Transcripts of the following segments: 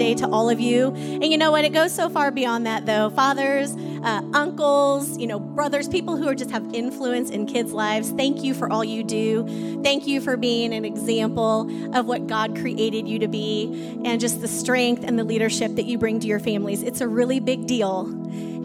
Day to all of you. And you know what? It goes so far beyond that, though. Fathers, uh, uncles, you know, brothers, people who are just have influence in kids' lives. Thank you for all you do. Thank you for being an example of what God created you to be, and just the strength and the leadership that you bring to your families. It's a really big deal.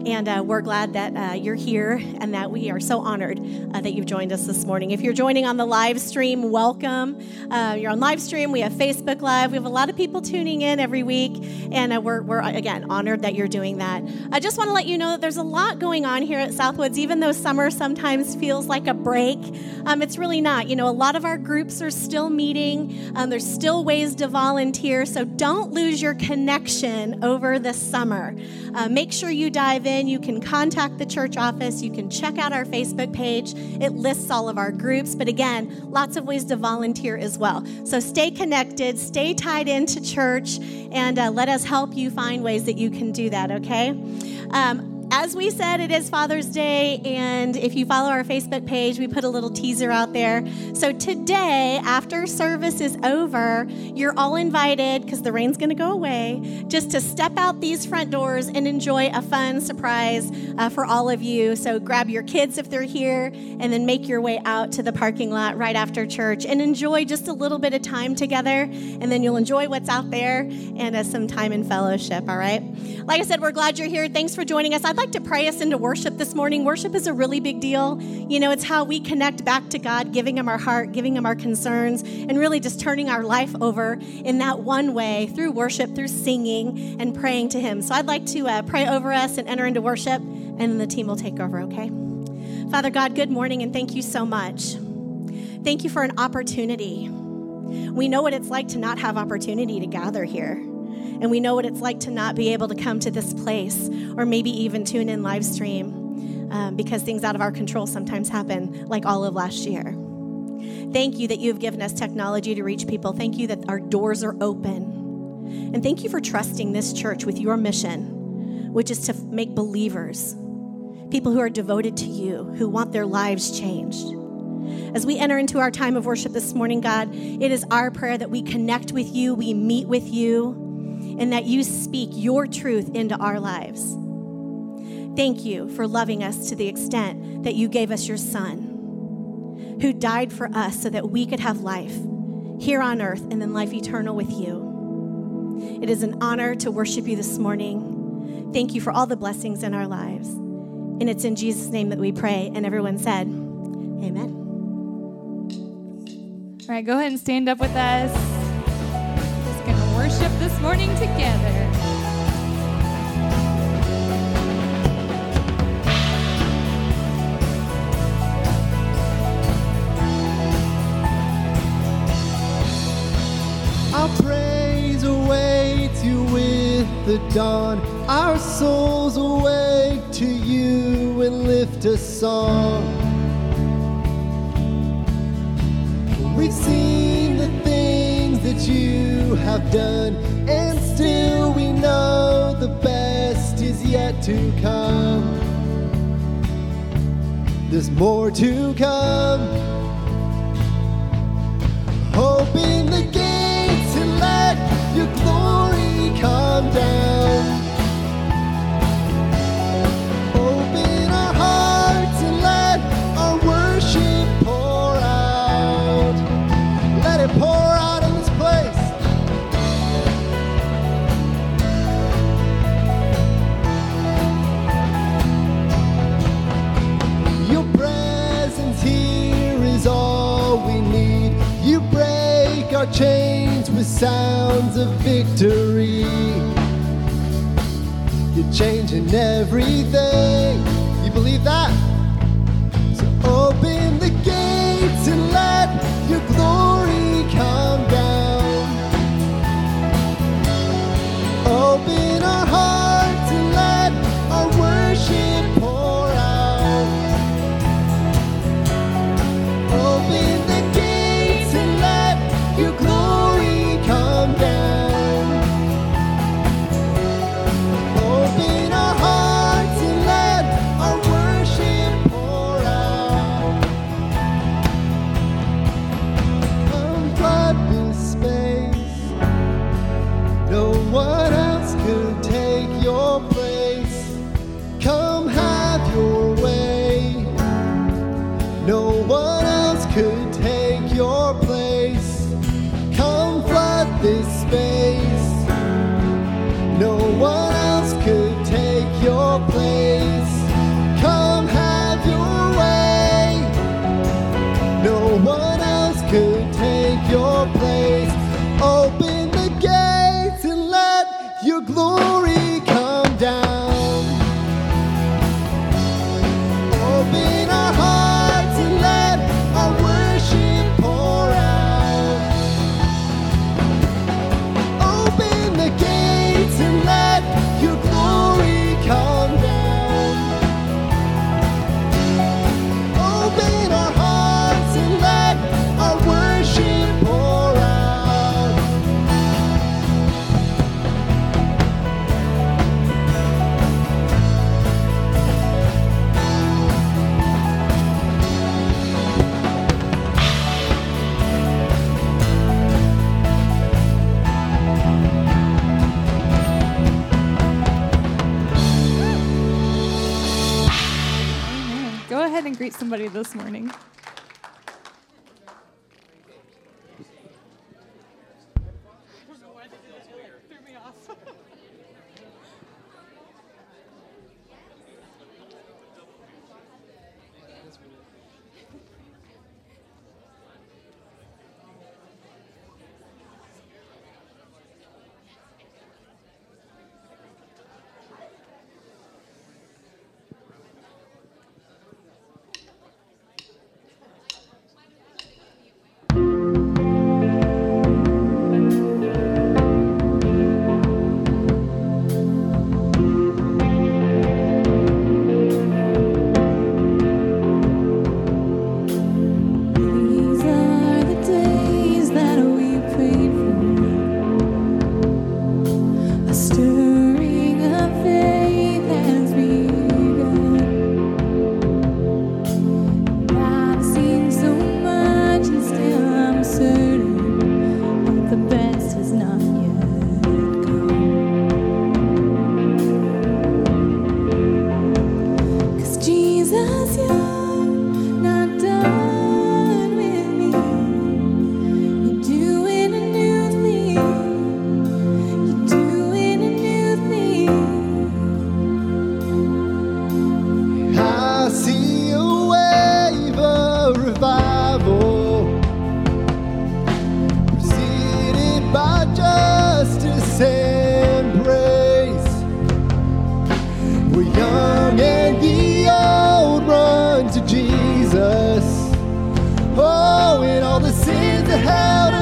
And uh, we're glad that uh, you're here and that we are so honored uh, that you've joined us this morning. If you're joining on the live stream, welcome. Uh, you're on live stream. We have Facebook Live. We have a lot of people tuning in every week. And uh, we're, we're, again, honored that you're doing that. I just want to let you know that there's a lot going on here at Southwoods, even though summer sometimes feels like a break. Um, it's really not. You know, a lot of our groups are still meeting, um, there's still ways to volunteer. So don't lose your connection over the summer. Uh, make sure you dive in in, you can contact the church office. You can check out our Facebook page. It lists all of our groups. But again, lots of ways to volunteer as well. So stay connected, stay tied into church, and uh, let us help you find ways that you can do that, okay? Um, as we said, it is Father's Day, and if you follow our Facebook page, we put a little teaser out there. So today, after service is over, you're all invited, because the rain's going to go away, just to step out these front doors and enjoy a fun surprise uh, for all of you. So grab your kids if they're here, and then make your way out to the parking lot right after church and enjoy just a little bit of time together, and then you'll enjoy what's out there and uh, some time in fellowship, all right? Like I said, we're glad you're here. Thanks for joining us. I'd like to pray us into worship this morning. Worship is a really big deal. You know, it's how we connect back to God, giving Him our heart, giving Him our concerns, and really just turning our life over in that one way through worship, through singing and praying to Him. So I'd like to uh, pray over us and enter into worship, and then the team will take over, okay? Father God, good morning, and thank you so much. Thank you for an opportunity. We know what it's like to not have opportunity to gather here. And we know what it's like to not be able to come to this place or maybe even tune in live stream um, because things out of our control sometimes happen, like all of last year. Thank you that you have given us technology to reach people. Thank you that our doors are open. And thank you for trusting this church with your mission, which is to make believers, people who are devoted to you, who want their lives changed. As we enter into our time of worship this morning, God, it is our prayer that we connect with you, we meet with you, and that you speak your truth into our lives. Thank you for loving us to the extent that you gave us your Son, who died for us so that we could have life here on earth and then life eternal with you. It is an honor to worship you this morning. Thank you for all the blessings in our lives. And it's in Jesus' name that we pray. And everyone said, Amen. All right, go ahead and stand up with us worship this morning together. Our praise awaits you with the dawn. Our souls awake to you and lift a song. We've seen the things that you have done, and still we know the best is yet to come. There's more to come. Open the gates and let your glory come down. Sounds of victory. You're changing everything. You believe that? And greet somebody this morning. All the sins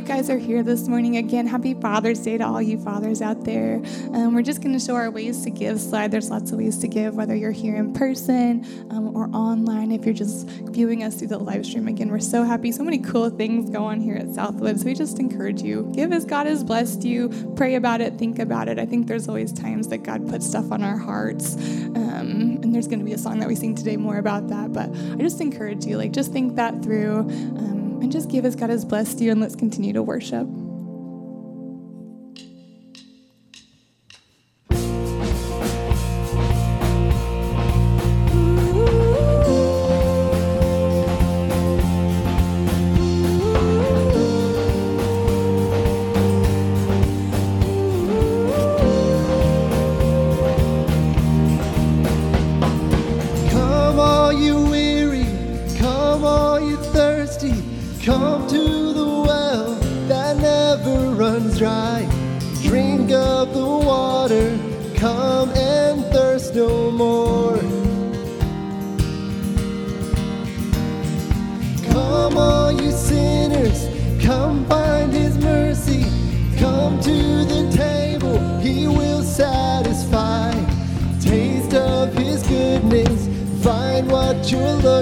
you guys are here this morning, again, happy Father's Day to all you fathers out there. Um, we're just going to show our ways to give slide. There's lots of ways to give, whether you're here in person um, or online, if you're just viewing us through the live stream. Again, we're so happy. So many cool things go on here at Southwood. So we just encourage you give as God has blessed you, pray about it, think about it. I think there's always times that God puts stuff on our hearts. Um, and there's going to be a song that we sing today more about that. But I just encourage you, like, just think that through. Um, just give as God has blessed you and let's continue to worship. you love.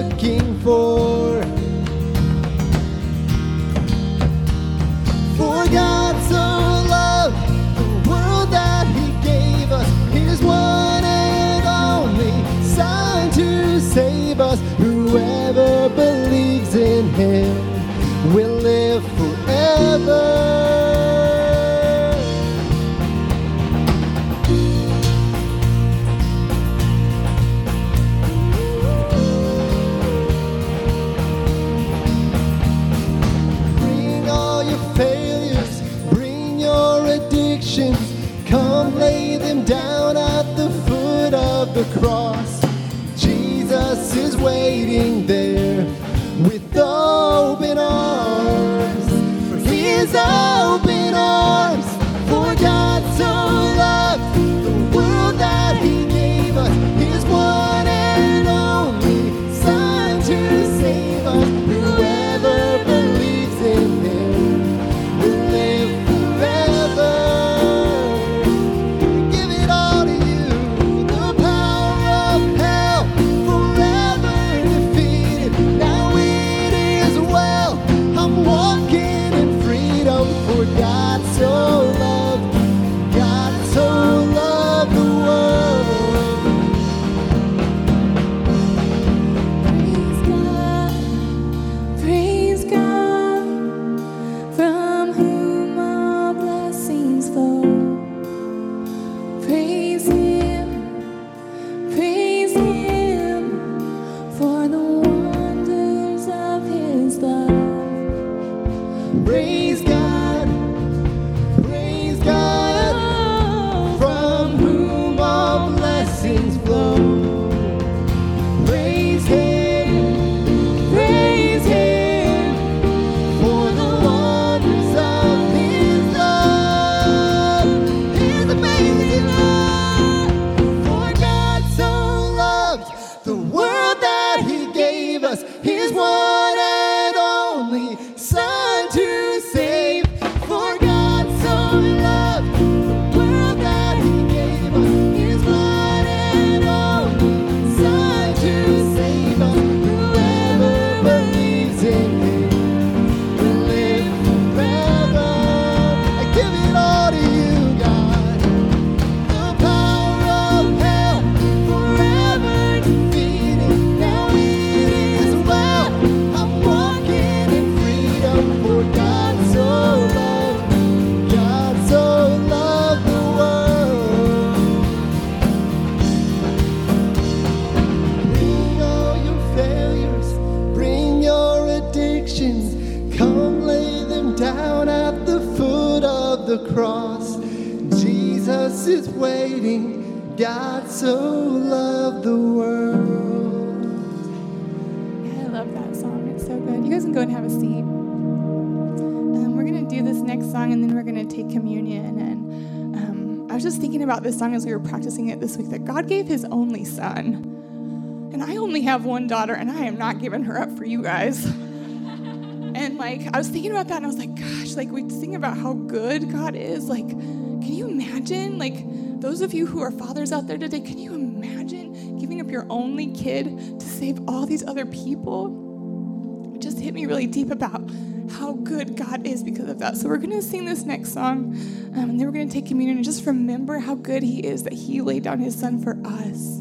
This week that God gave his only son. And I only have one daughter, and I am not giving her up for you guys. And like, I was thinking about that, and I was like, gosh, like, we think about how good God is. Like, can you imagine? Like, those of you who are fathers out there today, can you imagine giving up your only kid to save all these other people? It just hit me really deep about how good God is because of that. So we're going to sing this next song, um, and then we're going to take communion and just remember how good He is that He laid down His Son for us,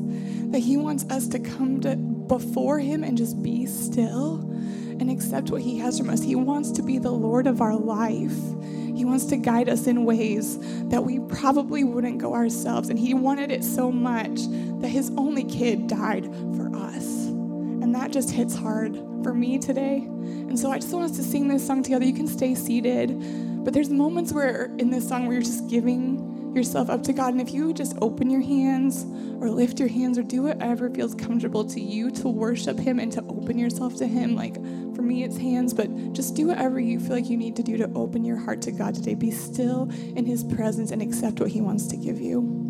that He wants us to come to before Him and just be still and accept what He has from us. He wants to be the Lord of our life. He wants to guide us in ways that we probably wouldn't go ourselves. And He wanted it so much that His only kid died for us. And that just hits hard for me today. And so I just want us to sing this song together. You can stay seated, but there's moments where in this song where you're just giving yourself up to God. And if you just open your hands or lift your hands or do whatever feels comfortable to you to worship Him and to open yourself to Him, like for me, it's hands, but just do whatever you feel like you need to do to open your heart to God today. Be still in His presence and accept what He wants to give you.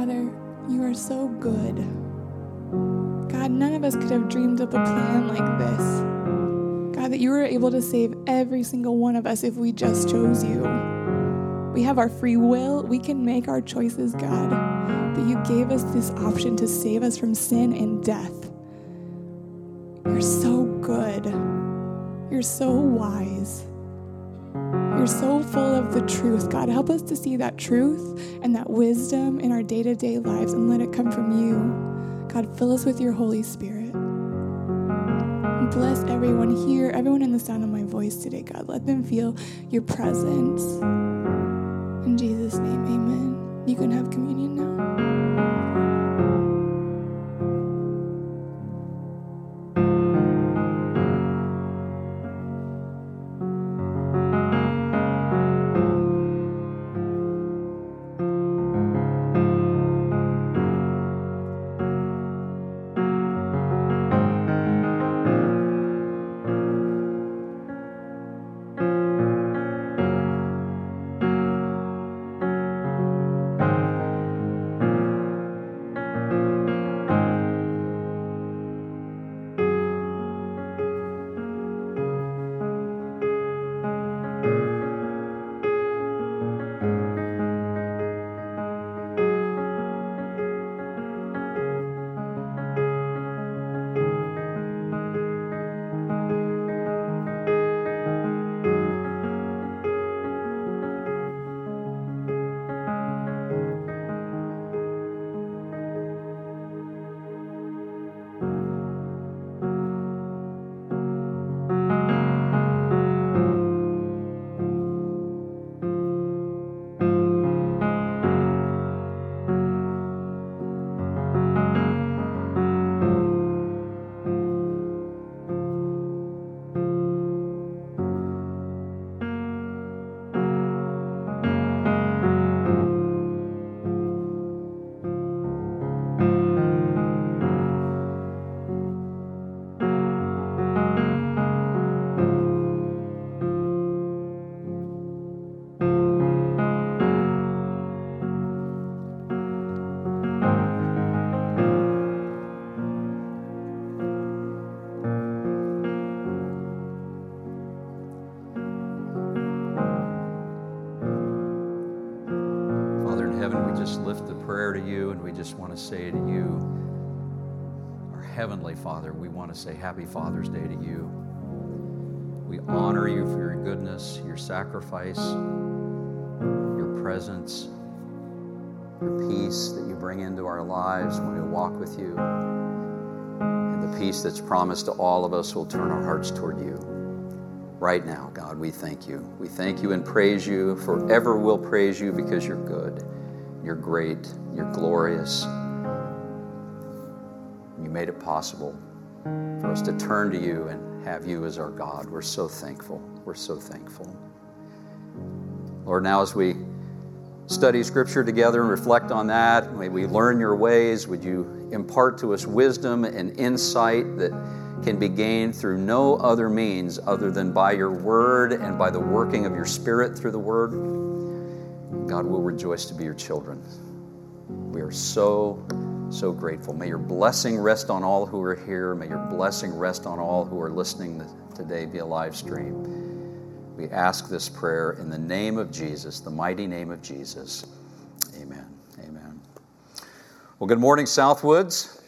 Father, you are so good. God, none of us could have dreamed up a plan like this. God, that you were able to save every single one of us if we just chose you. We have our free will. We can make our choices, God. But you gave us this option to save us from sin and death. You're so good. You're so wise. You're so full of the truth. God, help us to see that truth and that wisdom in our day to day lives and let it come from you. God, fill us with your Holy Spirit. Bless everyone here, everyone in the sound of my voice today, God. Let them feel your presence. In Jesus' name, amen. You can have communion now. Want to say to you, our Heavenly Father, we want to say Happy Father's Day to you. We honor you for your goodness, your sacrifice, your presence, your peace that you bring into our lives when we walk with you, and the peace that's promised to all of us will turn our hearts toward you. Right now, God, we thank you. We thank you and praise you. Forever we'll praise you because you're good. You're great. You're glorious. You made it possible for us to turn to you and have you as our God. We're so thankful. We're so thankful. Lord, now as we study Scripture together and reflect on that, may we learn your ways. Would you impart to us wisdom and insight that can be gained through no other means other than by your word and by the working of your spirit through the word? God will rejoice to be your children. We are so, so grateful. May your blessing rest on all who are here. May your blessing rest on all who are listening today via live stream. We ask this prayer in the name of Jesus, the mighty name of Jesus. Amen. Amen. Well, good morning, Southwoods.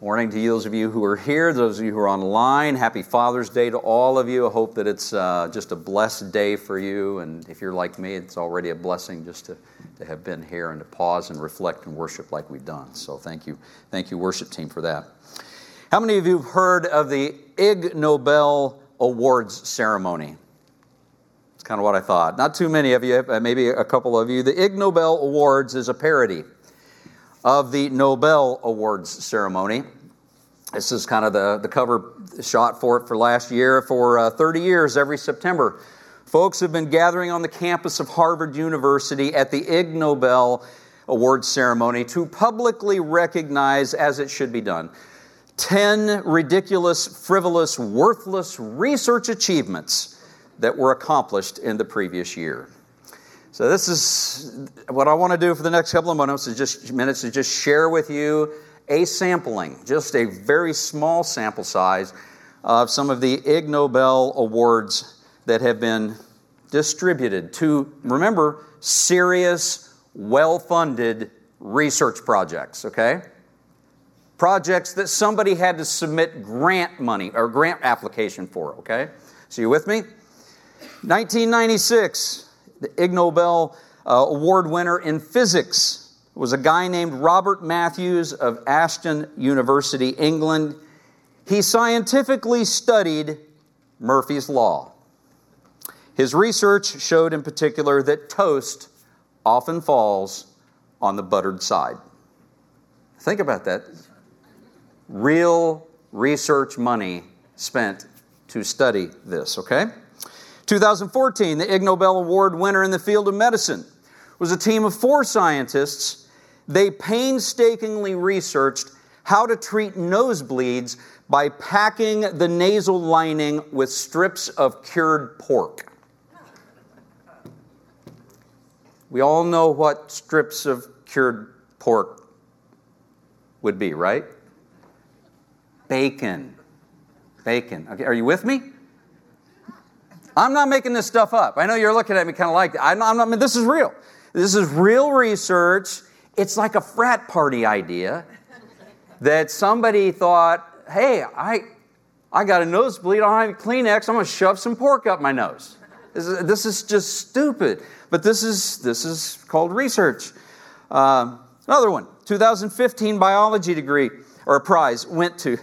Morning to those of you who are here, those of you who are online. Happy Father's Day to all of you. I hope that it's uh, just a blessed day for you. And if you're like me, it's already a blessing just to, to have been here and to pause and reflect and worship like we've done. So thank you. Thank you, worship team, for that. How many of you have heard of the Ig Nobel Awards ceremony? It's kind of what I thought. Not too many of you, maybe a couple of you. The Ig Nobel Awards is a parody of the Nobel Awards ceremony. This is kind of the, the cover shot for it for last year. For uh, 30 years, every September, folks have been gathering on the campus of Harvard University at the Ig Nobel Awards ceremony to publicly recognize, as it should be done, 10 ridiculous, frivolous, worthless research achievements that were accomplished in the previous year. So this is what I want to do for the next couple of minutes is just minutes just share with you a sampling, just a very small sample size of some of the Ig Nobel awards that have been distributed to remember serious, well-funded research projects, okay? Projects that somebody had to submit grant money or grant application for, okay? So you with me? 1996, the Ig Nobel uh, Award winner in physics was a guy named Robert Matthews of Aston University, England. He scientifically studied Murphy's Law. His research showed in particular that toast often falls on the buttered side. Think about that. Real research money spent to study this, okay? 2014, the Ig Nobel Award winner in the field of medicine was a team of four scientists. They painstakingly researched how to treat nosebleeds by packing the nasal lining with strips of cured pork. We all know what strips of cured pork would be, right? Bacon. Bacon. Okay, are you with me? I'm not making this stuff up. I know you're looking at me kind of like I'm not, I'm not, this is real. This is real research. It's like a frat party idea that somebody thought, hey, I, I got a nosebleed, I don't have Kleenex, I'm going to shove some pork up my nose. This is, this is just stupid. But this is, this is called research. Um, another one, 2015 biology degree or prize went to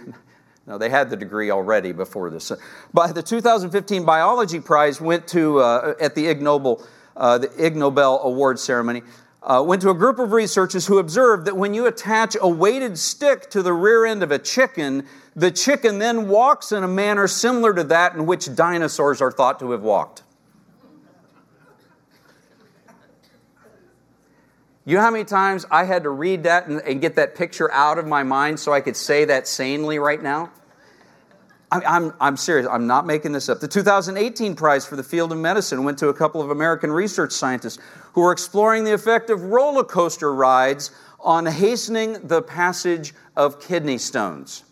now, they had the degree already before this. But the 2015 biology prize went to, uh, at the Ig Nobel, uh, the Ig Nobel Award ceremony, uh, went to a group of researchers who observed that when you attach a weighted stick to the rear end of a chicken, the chicken then walks in a manner similar to that in which dinosaurs are thought to have walked. You know how many times I had to read that and, and, get that picture out of my mind so I could say that sanely right now? I, I'm, I'm serious. I'm not making this up. The 2018 prize for the field of medicine went to a couple of American research scientists who were exploring the effect of roller coaster rides on hastening the passage of kidney stones.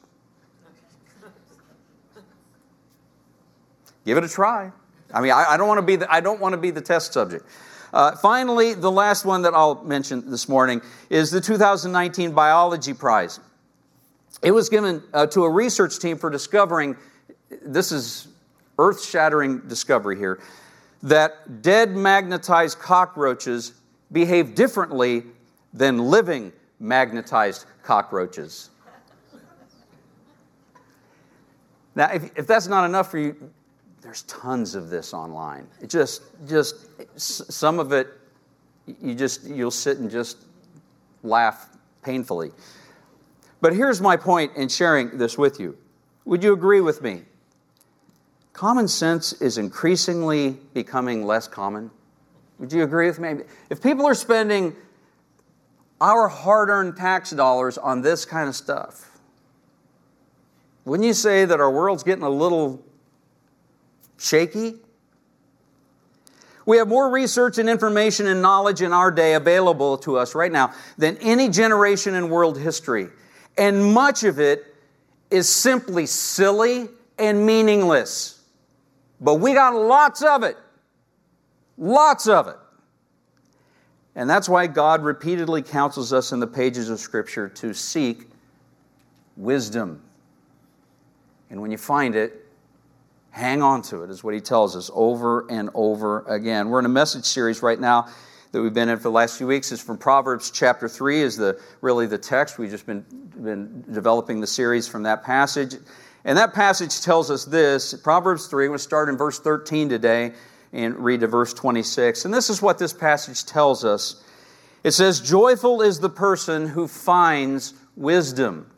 Give it a try. I mean, I, I don't want to be the, I don't want to be the test subject. Uh, finally, the last one that I'll mention this morning is the 2019 Biology Prize. It was given uh, to a research team for discovering this is earth shattering discovery here that dead magnetized cockroaches behave differently than living magnetized cockroaches. Now, if, if that's not enough for you, there's tons of this online. It just, just some of it you just you'll sit and just laugh painfully. But here's my point in sharing this with you. Would you agree with me? Common sense is increasingly becoming less common. Would you agree with me? If people are spending our hard earned tax dollars on this kind of stuff, wouldn't you say that our world's getting a little shaky? We have more research and information and knowledge in our day available to us right now than any generation in world history. And much of it is simply silly and meaningless. But we got lots of it. Lots of it. And that's why God repeatedly counsels us in the pages of Scripture to seek wisdom. And when you find it, hang on to it, is what he tells us over and over again. We're in a message series right now that we've been in for the last few weeks. It's from Proverbs chapter 3, is the, really the text. We've just been, been developing the series from that passage. And that passage tells us this Proverbs 3, we'll start in verse 13 today and read to verse 26. And this is what this passage tells us it says, Joyful is the person who finds wisdom,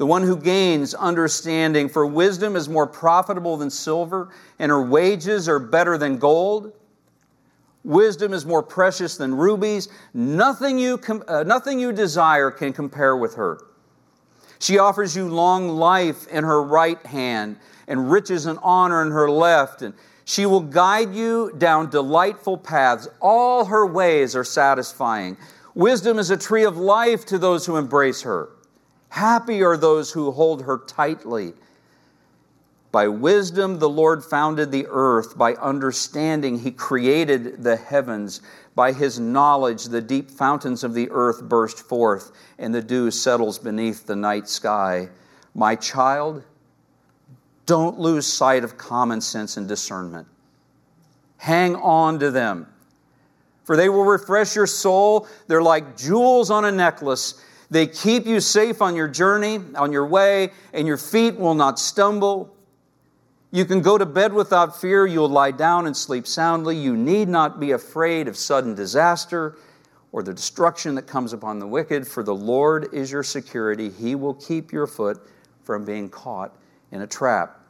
the one who gains understanding, for wisdom is more profitable than silver, and her wages are better than gold. Wisdom is more precious than rubies. Nothing you, com- uh, nothing you desire can compare with her. She offers you long life in her right hand and riches and honor in her left. And she will guide you down delightful paths. All her ways are satisfying. Wisdom is a tree of life to those who embrace her. Happy are those who hold her tightly. By wisdom, the Lord founded the earth. By understanding, he created the heavens. By his knowledge, the deep fountains of the earth burst forth, and the dew settles beneath the night sky. My child, don't lose sight of common sense and discernment. Hang on to them, for they will refresh your soul. They're like jewels on a necklace. They keep you safe on your journey, on your way, and your feet will not stumble. You can go to bed without fear. You'll lie down and sleep soundly. You need not be afraid of sudden disaster or the destruction that comes upon the wicked, for the Lord is your security. He will keep your foot from being caught in a trap.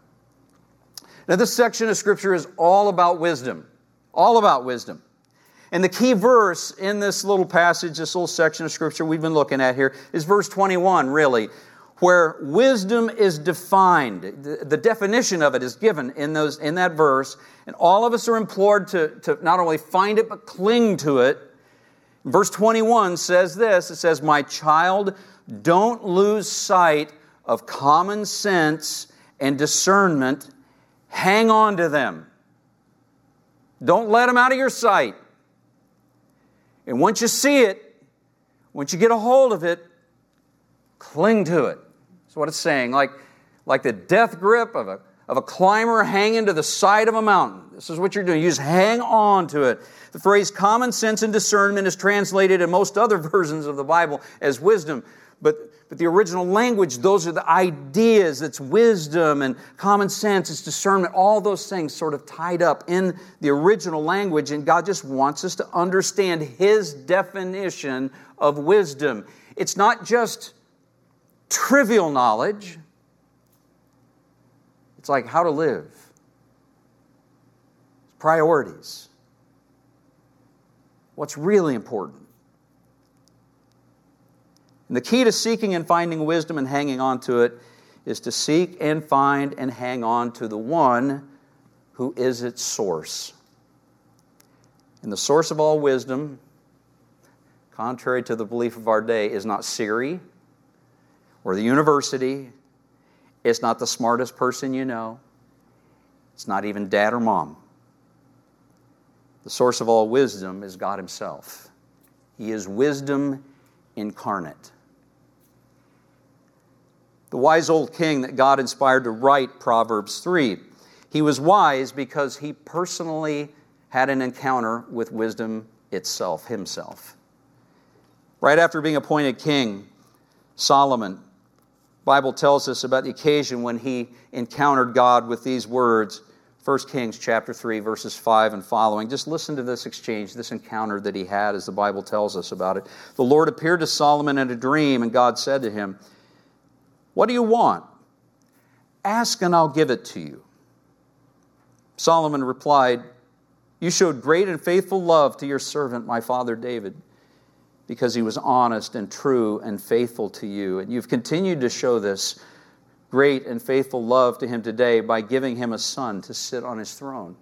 Now, this section of Scripture is all about wisdom, all about wisdom. And the key verse in this little passage, this little section of Scripture we've been looking at here, is verse 21, really, where wisdom is defined. The, definition of it is given in, those, in that verse, and all of us are implored to, to not only find it, but cling to it. Verse 21 says this it says, My child, don't lose sight of common sense and discernment Hang on to them. Don't let them out of your sight. And once you see it, once you get a hold of it, cling to it. That's what it's saying. Like, like the death grip of a, of a climber hanging to the side of a mountain. This is what you're doing. You just hang on to it. The phrase common sense and discernment is translated in most other versions of the Bible as wisdom. But but the original language, those are the ideas. It's wisdom and common sense, it's discernment, all those things sort of tied up in the original language. And God just wants us to understand His definition of wisdom. It's not just trivial knowledge, it's like how to live, It's priorities. What's really important? And the key to seeking and finding wisdom and hanging on to it is to seek and find and hang on to the one who is its source. And the source of all wisdom, contrary to the belief of our day, is not Siri or the university. It's not the smartest person you know. It's not even dad or mom. The source of all wisdom is God Himself. He is wisdom incarnate. The wise old king that God inspired to write Proverbs 3. He was wise because he personally had an encounter with wisdom itself, himself. Right after being appointed king, Solomon, Bible tells us about the occasion when he encountered God with these words, 1 Kings chapter 3, verses 5 and following. Just listen to this exchange, this encounter that he had as the Bible tells us about it. The Lord appeared to Solomon in a dream, and God said to him, What do you want? Ask, and I'll give it to you. Solomon replied, You showed great and faithful love to your servant, my father David, because he was honest and true and faithful to you. And you've continued to show this great and faithful love to him today by giving him a son to sit on his throne.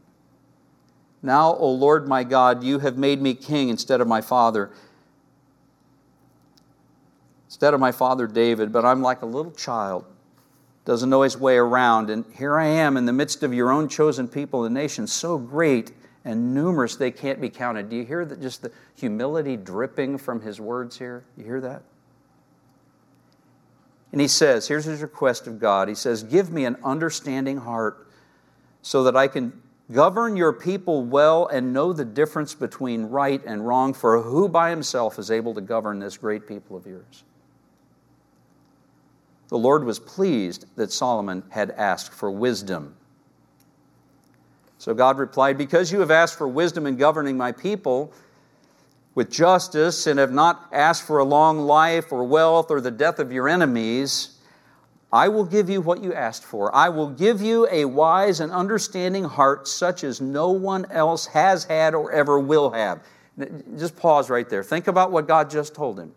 Now, O Lord my God, you have made me king instead of my father, instead of my father David, but I'm like a little child, doesn't know his way around. And here I am in the midst of your own chosen people, the nation, so great and numerous they can't be counted. Do you hear that just the humility dripping from his words here? You hear that? And he says, here's his request of God. He says, Give me an understanding heart so that I can govern your people well and know the difference between right and wrong, for who by himself is able to govern this great people of yours? The Lord was pleased that Solomon had asked for wisdom. So God replied, Because you have asked for wisdom in governing my people, with justice and have not asked for a long life or wealth or the death of your enemies, I will give you what you asked for. I will give you a wise and understanding heart such as no one else has had or ever will have. Just pause right there. Think about what God just told him.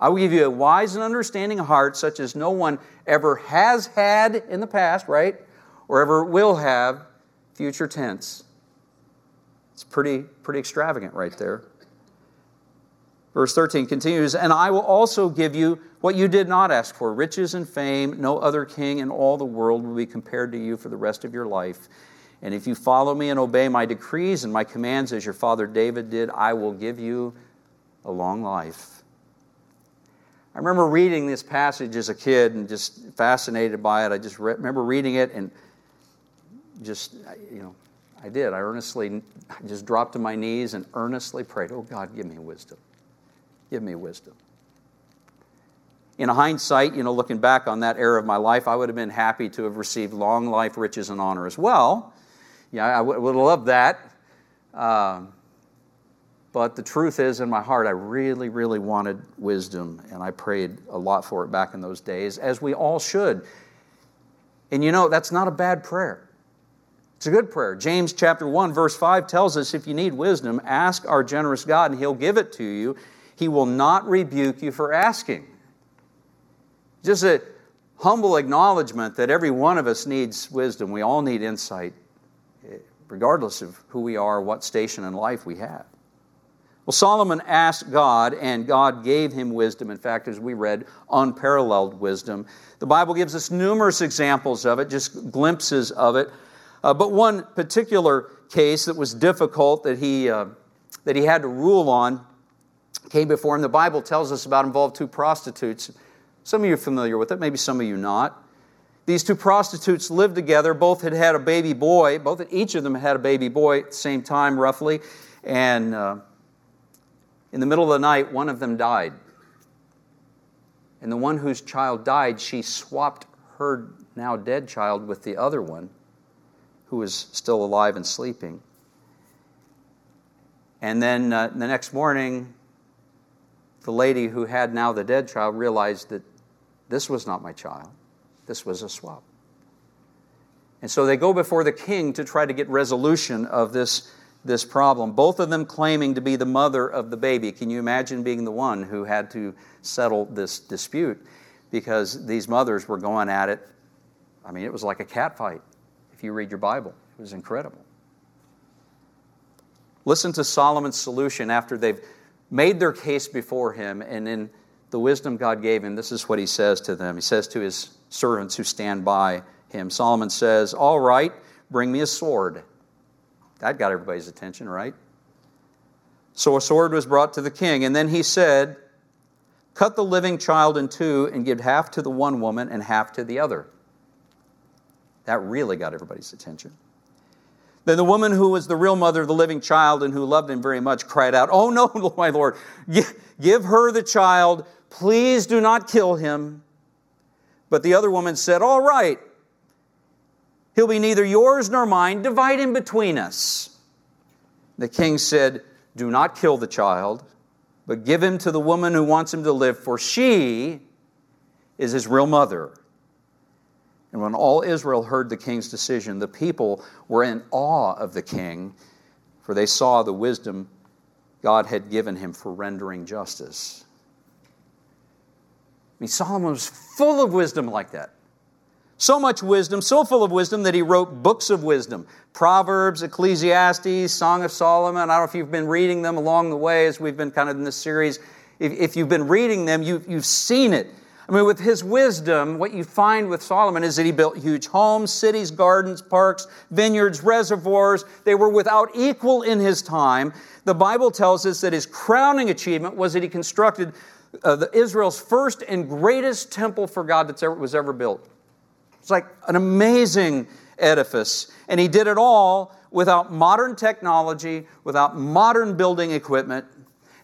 I will give you a wise and understanding heart such as no one ever has had in the past, right? Or ever will have, future tense. It's pretty, pretty extravagant right there. Verse 13 continues, And I will also give you what you did not ask for riches and fame. No other king in all the world will be compared to you for the rest of your life. And if you follow me and obey my decrees and my commands as your father David did, I will give you a long life. I remember reading this passage as a kid and just fascinated by it. I just re- remember reading it and just, you know, I did. I earnestly I just dropped to my knees and earnestly prayed, Oh God, give me wisdom. Give me wisdom. In hindsight, you know, looking back on that era of my life, I would have been happy to have received long life, riches, and honor as well. Yeah, I would have loved that. Um, but the truth is, in my heart, I really, really wanted wisdom, and I prayed a lot for it back in those days, as we all should. And you know, that's not a bad prayer. It's a good prayer. James chapter 1, verse 5 tells us if you need wisdom, ask our generous God, and He'll give it to you. He will not rebuke you for asking. Just a humble acknowledgement that every one of us needs wisdom. We all need insight, eh, regardless of who we are, what station in life we have. Well, Solomon asked God, and God gave him wisdom. In fact, as we read, unparalleled wisdom. The Bible gives us numerous examples of it, just glimpses of it. Uh, but one particular case that was difficult that he, uh, that he had to rule on came before him. The Bible tells us about involved two prostitutes. Some of you are familiar with it, maybe some of you not. These two prostitutes lived together. Both had had a baby boy. Both, each of them had a baby boy at the same time, roughly. And uh, in the middle of the night, one of them died. And the one whose child died, she swapped her now dead child with the other one, who was still alive and sleeping. And then uh, the next morning, the lady who had now the dead child realized that this was not my child, this was a swap. And so they go before the king to try to get resolution of this, this problem, both of them claiming to be the mother of the baby. Can you imagine being the one who had to settle this dispute? Because these mothers were going at it. I mean, it was like a cat fight if you read your Bible. It was incredible. Listen to Solomon's solution after they've made their case before him, and in the wisdom God gave him, this is what he says to them. He says to his servants who stand by him Solomon says, All right, bring me a sword. That got everybody's attention, right? So a sword was brought to the king, and then he said, Cut the living child in two and give half to the one woman and half to the other. That really got everybody's attention. Then the woman who was the real mother of the living child and who loved him very much cried out, Oh no, my Lord, give her the child. Please do not kill him. But the other woman said, All right. He'll be neither yours nor mine. Divide him between us. The king said, Do not kill the child, but give him to the woman who wants him to live, for she is his real mother. And when all Israel heard the king's decision, the people were in awe of the king, for they saw the wisdom God had given him for rendering justice. I mean, Solomon was full of wisdom like that. So much wisdom, so full of wisdom that he wrote books of wisdom Proverbs, Ecclesiastes, Song of Solomon. I don't know if you've been reading them along the way as we've been kind of in this series. If, if you've been reading them, you, you've seen it. I mean, with his wisdom, what you find with Solomon is that he built huge homes, cities, gardens, parks, vineyards, reservoirs. They were without equal in his time. The Bible tells us that his crowning achievement was that he constructed uh, the, Israel's first and greatest temple for God that was ever built. It's like an amazing edifice. And he did it all without modern technology, without modern building equipment.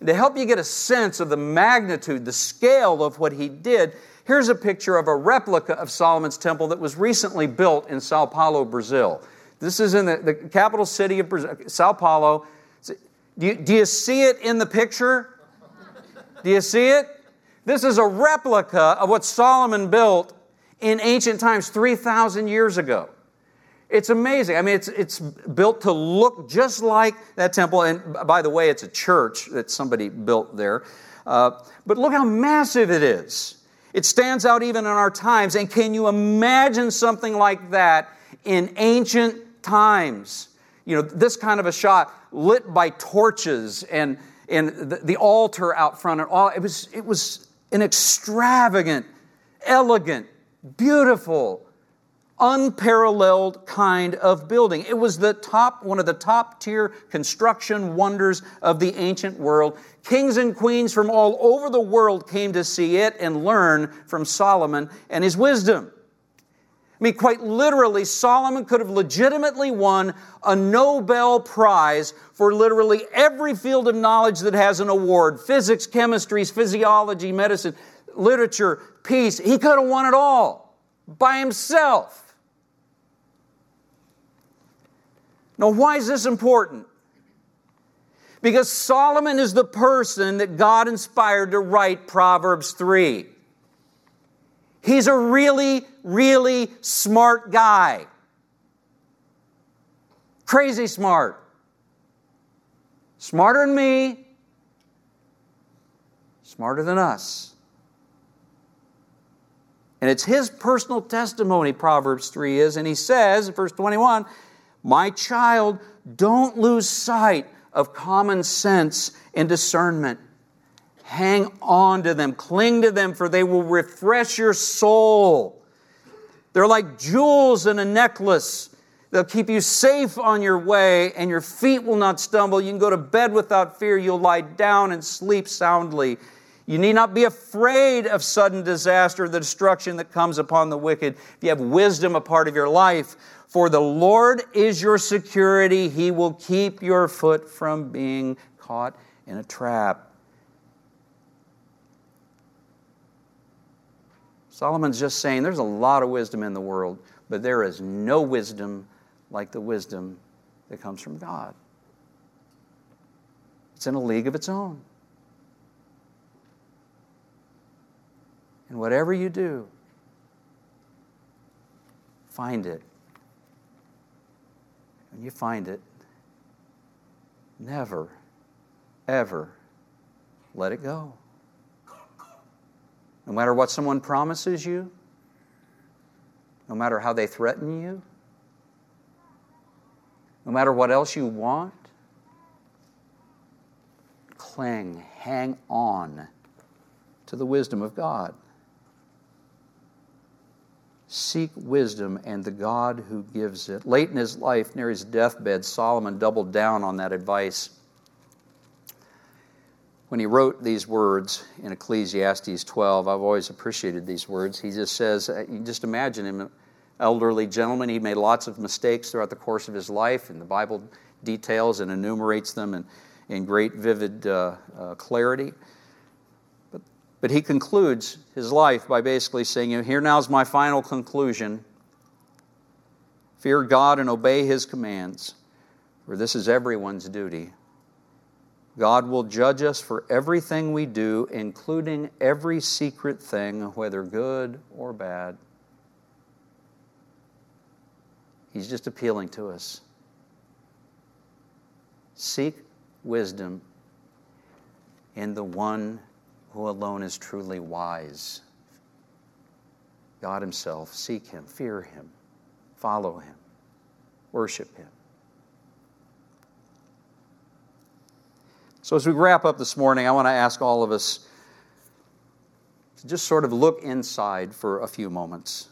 And to help you get a sense of the magnitude, the scale of what he did, here's a picture of a replica of Solomon's temple that was recently built in Sao Paulo, Brazil. This is in the, the capital city of Brazil, Sao Paulo. Do you, do you see it in the picture? Do you see it? This is a replica of what Solomon built in ancient times, 3,000 years ago. It's amazing. I mean, it's, it's built to look just like that temple. And by the way, it's a church that somebody built there. Uh, but look how massive it is. It stands out even in our times. And can you imagine something like that in ancient times? You know, this kind of a shot lit by torches and and the, the altar out front and all. It was, it was an extravagant, elegant, beautiful, unparalleled kind of building. It was the top, one of the top tier construction wonders of the ancient world. Kings and queens from all over the world came to see it and learn from Solomon and his wisdom. I mean, quite literally, Solomon could have legitimately won a Nobel Prize for literally every field of knowledge that has an award physics, chemistry, physiology, medicine, literature, peace. He could have won it all by himself. Now, why is this important? Because Solomon is the person that God inspired to write Proverbs 3. He's a really, really smart guy. Crazy smart. Smarter than me, smarter than us. And it's his personal testimony, Proverbs 3 is. And he says, verse 21, My child, don't lose sight of common sense and discernment. Hang on to them, cling to them, for they will refresh your soul. They're like jewels in a necklace. They'll keep you safe on your way, and your feet will not stumble. You can go to bed without fear. You'll lie down and sleep soundly. You need not be afraid of sudden disaster, the destruction that comes upon the wicked. If you have wisdom a part of your life, for the Lord is your security, He will keep your foot from being caught in a trap. Solomon's just saying there's a lot of wisdom in the world, but there is no wisdom like the wisdom that comes from God. It's in a league of its own. And whatever you do, find it. When you find it, never, ever let it go. No matter what someone promises you, no matter how they threaten you, no matter what else you want, cling, hang on to the wisdom of God. Seek wisdom and the God who gives it. Late in his life, near his deathbed, Solomon doubled down on that advice when he wrote these words in Ecclesiastes 12, I've always appreciated these words. He just says, uh, you just imagine him, an elderly gentleman. He made lots of mistakes throughout the course of his life, and the Bible details and enumerates them in, in great, vivid uh, uh, clarity. But, he concludes his life by basically saying, Here now is my final conclusion. Fear God and obey his commands, for this is everyone's duty. God will judge us for everything we do, including every secret thing, whether good or bad. He's just appealing to us. Seek wisdom in the one who alone is truly wise. God Himself. Seek Him, fear Him, follow Him, worship Him. So, as we wrap up this morning, I want to ask all of us to just sort of look inside for a few moments.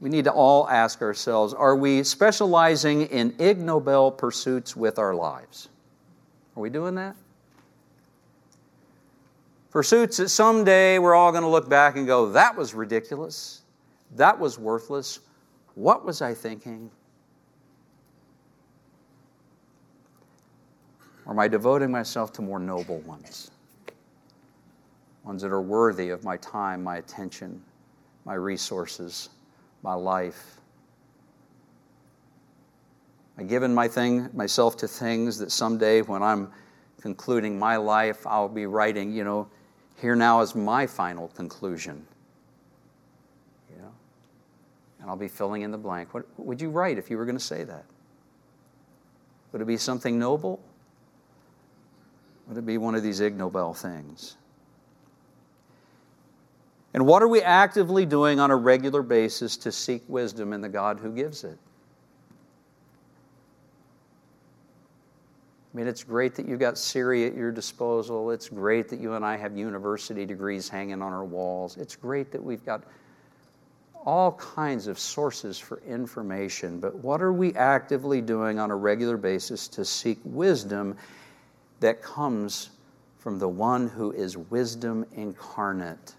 We need to all ask ourselves are we specializing in ignoble pursuits with our lives? Are we doing that? Pursuits that someday we're all going to look back and go, that was ridiculous. That was worthless. What was I thinking? Or am I devoting myself to more noble ones? Ones that are worthy of my time, my attention, my resources, my life. I given my thing, myself to things that someday when I'm concluding my life, I'll be writing, you know, here now is my final conclusion. You know? And I'll be filling in the blank. What would you write if you were going to say that? Would it be something noble? Would it be one of these ignoble things? And what are we actively doing on a regular basis to seek wisdom in the God who gives it? I mean, it's great that you've got Siri at your disposal. It's great that you and I have university degrees hanging on our walls. It's great that we've got all kinds of sources for information. But what are we actively doing on a regular basis to seek wisdom that comes from the one who is wisdom incarnate?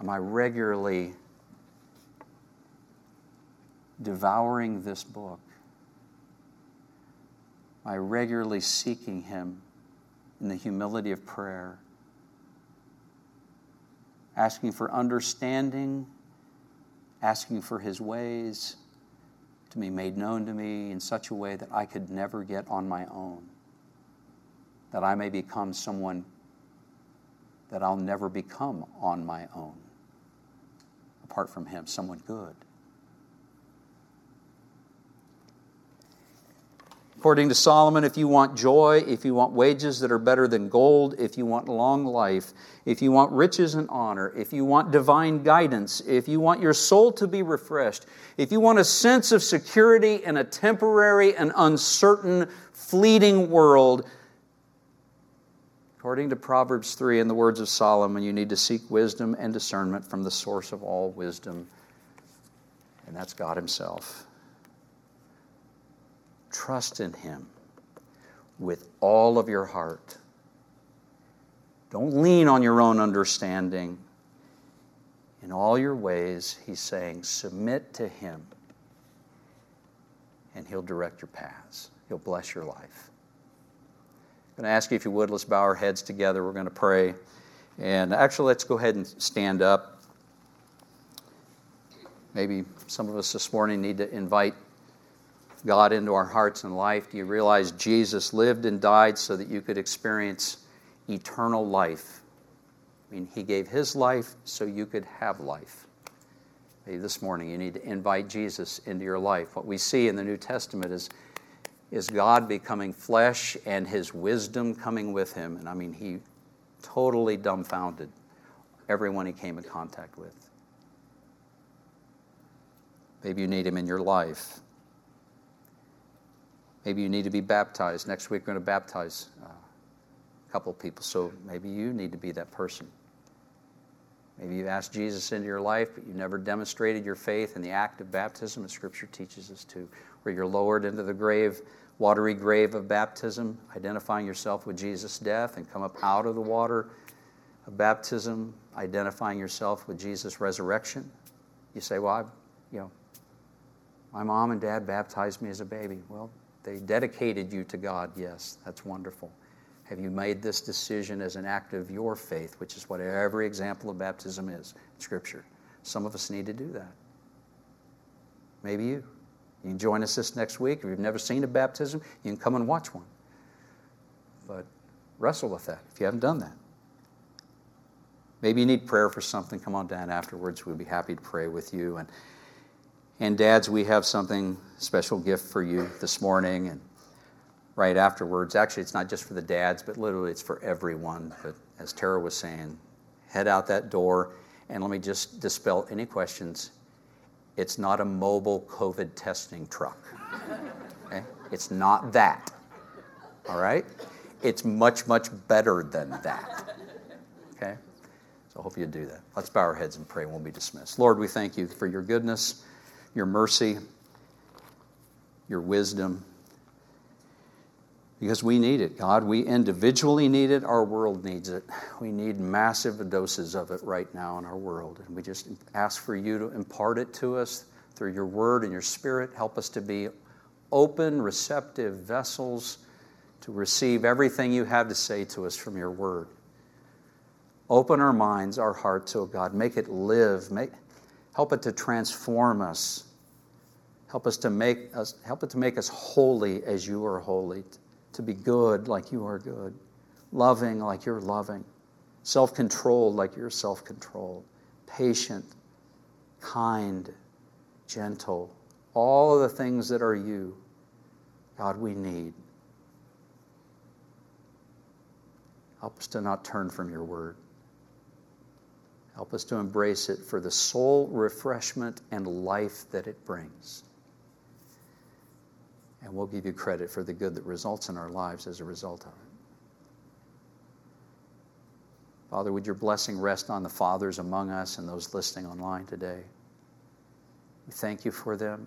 Am I regularly devouring this book? I regularly seeking Him in the humility of prayer? Asking for understanding, asking for His ways to be made known to me in such a way that I could never get on my own, that I may become someone that I'll never become on my own, apart from Him, someone good. According to Solomon, if you want joy, if you want wages that are better than gold, if you want long life, if you want riches and honor, if you want divine guidance, if you want your soul to be refreshed, if you want a sense of security in a temporary and uncertain, fleeting world, according to Proverbs 3 in the words of Solomon, you need to seek wisdom and discernment from the source of all wisdom, and that's God Himself. Trust in Him with all of your heart. Don't lean on your own understanding. In all your ways, He's saying, submit to Him, and He'll direct your paths. He'll bless your life. I'm going to ask you if you would, let's bow our heads together. We're going to pray. And actually, let's go ahead and stand up. Maybe some of us this morning need to invite God into our hearts and life? Do you realize Jesus lived and died so that you could experience eternal life? I mean, He gave His life so you could have life. Maybe this morning you need to invite Jesus into your life. What we see in the New Testament is, is God becoming flesh and His wisdom coming with Him. And I mean, He totally dumbfounded everyone He came in contact with. Maybe you need Him in your life. Maybe you need to be baptized. Next week, we're going to baptize uh, a couple of people, so maybe you need to be that person. Maybe you've asked Jesus into your life, but you never demonstrated your faith in the act of baptism, as Scripture teaches us to, where you're lowered into the grave, watery grave of baptism, identifying yourself with Jesus' death, and come up out of the water of baptism, identifying yourself with Jesus' resurrection. You say, "Well, I, you know, my mom and dad baptized me as a baby." Well, they dedicated you to God. Yes, that's wonderful. Have you made this decision as an act of your faith, which is what every example of baptism is in Scripture? Some of us need to do that. maybe you. You can join us this next week. If you've never seen a baptism, you can come and watch one. But wrestle with that if you haven't done that. Maybe you need prayer for something. Come on down afterwards. We'd be happy to pray with you. And, and dads, we have something special gift for you this morning and right afterwards. Actually, it's not just for the dads, but literally it's for everyone. But as Tara was saying, head out that door and let me just dispel any questions. It's not a mobile COVID testing truck. Okay? It's not that. All right? It's much, much better than that. Okay? So I hope you do that. Let's bow our heads and pray and we'll be dismissed. Lord, we thank you for your goodness, your mercy, your wisdom. Because we need it, God. We individually need it. Our world needs it. We need massive doses of it right now in our world. And we just ask for you to impart it to us through your word and your spirit. Help us to be open, receptive vessels to receive everything you have to say to us from your word. Open our minds, our hearts, oh God. Make it live. Make, help it to transform us. Help us to make us help it to make us holy as you are holy, to be good like you are good, loving like you're loving, self-controlled like you're self-controlled, patient, kind, gentle, all of the things that are you. God, we need. Help us to not turn from your word. Help us to embrace it for the soul refreshment and life that it brings. And we'll give you credit for the good that results in our lives as a result of it. Father, would your blessing rest on the fathers among us and those listening online today? We thank you for them.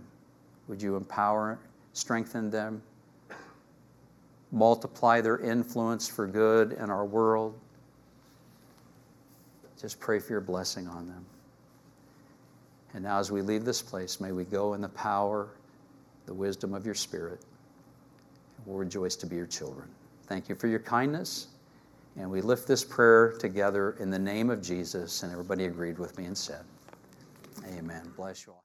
Would you empower, strengthen them, multiply their influence for good in our world? Just pray for your blessing on them. And now, as we leave this place, may we go in the power, the wisdom of your Spirit. We'll rejoice to be your children. Thank you for your kindness. And we lift this prayer together in the name of Jesus. And everybody agreed with me and said, Amen. Bless you all.